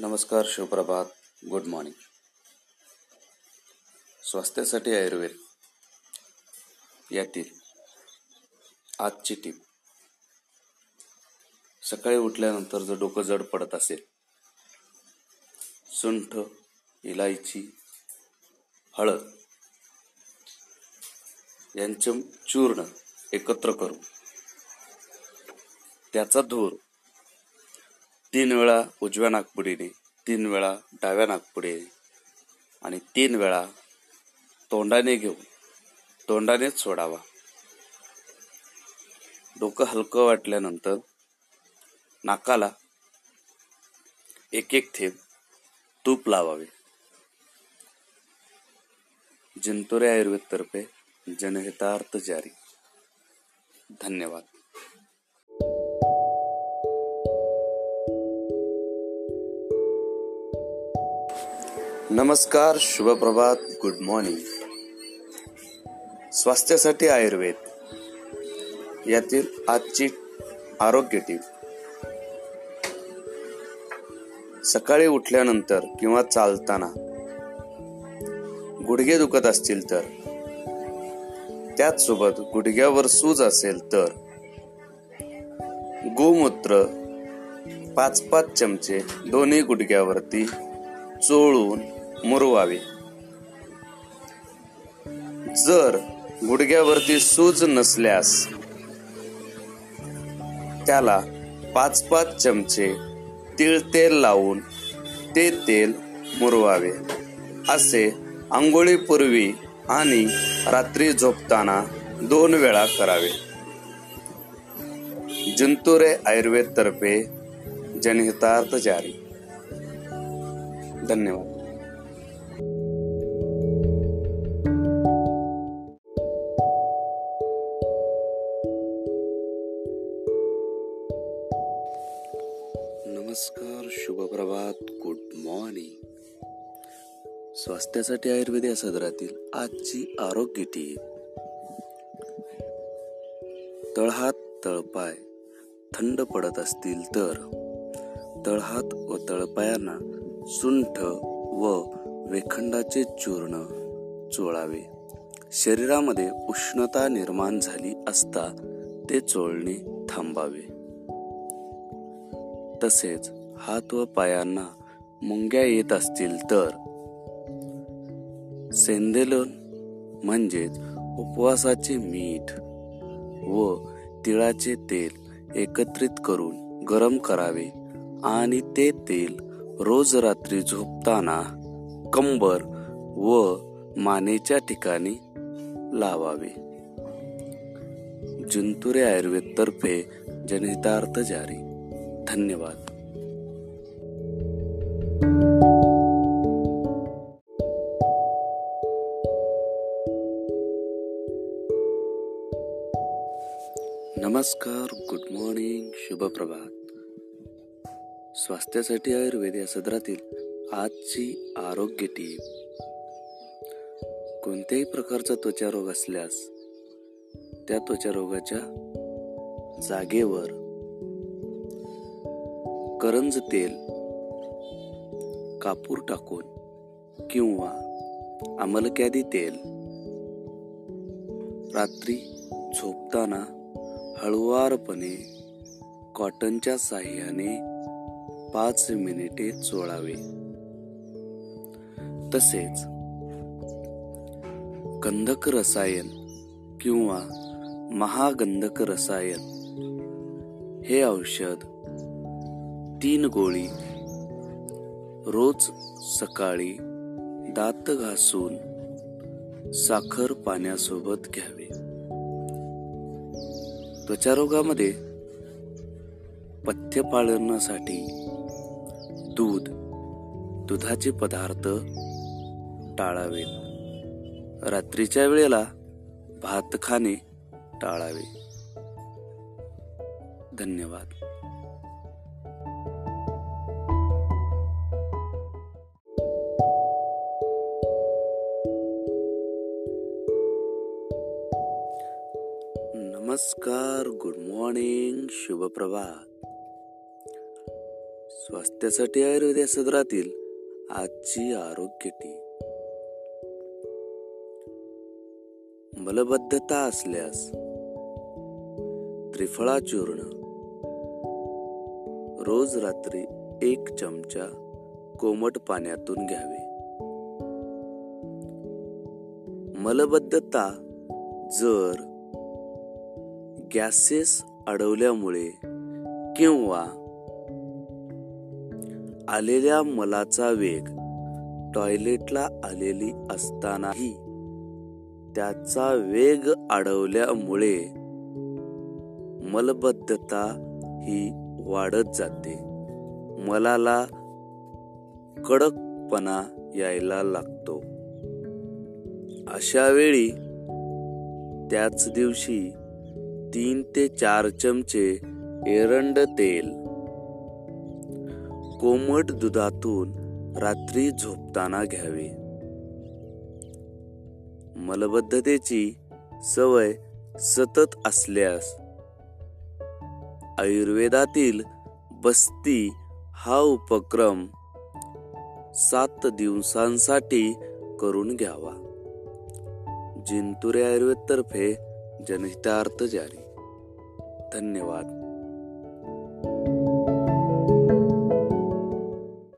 नमस्कार शिवप्रभात. Good morning स्वास्थ्यासाठी आयुर्वेद. यातील आजची टीप सकाळी उठल्यानंतर जर डोकं जड पडत असेल सुंठ इलायची हळद यांचं चूर्ण एकत्र करून त्याचा धूर तीन वेळा उजव्या नागपुडीने तीन वेळा डाव्या नागपुडीने आणि तीन वेळा तोंडाने घेऊन तोंडानेच सोडावा. डोकं हलकं वाटल्यानंतर नाकाला एक एक थेंब तूप लावावे. जिंतुरे आयुर्वेदतर्फे जनहितार्थ जारी. धन्यवाद. नमस्कार शुभप्रभात गुड मॉर्निंग स्वास्थ्यासाठी आयुर्वेद. यातील आजची आरोग्य टीप. सकाळी उठल्यानंतर किंवा चालताना गुडघे दुखत असतील तर त्याचसोबत गुडघ्यावर सूज असेल तर गोमूत्र पाच पाच चमचे दोन्ही गुडघ्यावरती चोळून मुरवावे. जर गुडघ्यावरती सूज नसल्यास त्याला पाच पाच चमचे तिळ तेल लावून ते तेल मुरवावे. असे आंघोळीपूर्वी आणि रात्री झोपताना दोन वेळा करावे. जिंतुरे आयुर्वेद तर्फे जनहितार्थ जारी. धन्यवाद. नमस्कार शुभप्रभात गुड मॉर्निंग स्वास्थ्यासाठी आयुर्वेद या सदरातील आजची आरोग्य टीप. तळहात तळपाय थंड पडत असतील तर तळहात व तळपायांना सुंठ व वेखंडाचे चूर्ण चोळावे. शरीरामध्ये उष्णता निर्माण झाली असता ते चोळणे थांबावे. तसेच हात व पायांना मुंग्या येत असतील तर. सेंदेलन म्हणजेच उपवासाचे मीठ व तिळाचे तेल एकत्रित करून गरम करावे आणि ते तेल रोज रात्री झोपताना कंबर व मानेच्या ठिकाणी लावावे. जिंतुरे आयुर्वेद तर्फे जनहितार्थ जारी. धन्यवाद. नमस्कार गुड मॉर्निंग शुभप्रभात. स्वास्थ्यासाठी आयुर्वेद या सदरातील आजची आरोग्य टीप. कोणत्याही प्रकारचा त्वचा रोग असल्यास त्या त्वचा रोगाच्या जागेवर करंज तेल कापूर टाकून किंवा अमलक्यादी तेल रात्री झोपताना हळुवारपणे कॉटनच्या साह्याने पाच मिनिटे चोळावे. तसेच गंधक रसायन किंवा महागंधक रसायन हे औषध तीन गोळी. रोज सकाळी दात घासून साखर पाण्यासोबत घ्यावे. त्वचारोगामध्ये पथ्य पाळण्यासाठी दूध दुधाचे पदार्थ टाळावे. रात्रीच्या वेळेला भात खाणे टाळावे. धन्यवाद. नमस्कार गुड मॉर्निंग शुभप्रभात स्वास्थ्यासाठी आयुर्वेद या सदरातील आजची आरोग्य टी मलबद्धता असल्यास त्रिफळा चूर्ण रोज रात्री एक चमचा कोमट पाण्यातून घ्यावे. मलबद्धता जर गॅसेस अडवल्यामुळे किंवा आलेल्या मलाचा वेग टॉयलेटला आलेली असतानाही त्याचा वेग अडवल्यामुळे मलबद्धता ही वाढत जाते. मलाला कडकपणा यायला लागतो. अशा वेळी त्याच दिवशी तीन ते चार चमचे एरंड तेल. कोमट दुधातून रात्री झोपताना घ्यावे. मलबद्धतेची सवय सतत असल्यास आयुर्वेदातील बस्ती हा उपक्रम सात दिवसांसाठी करून घ्यावा. जिंतुरे आयुर्वेदतर्फे जनहितार्थ जारी. धन्यवाद.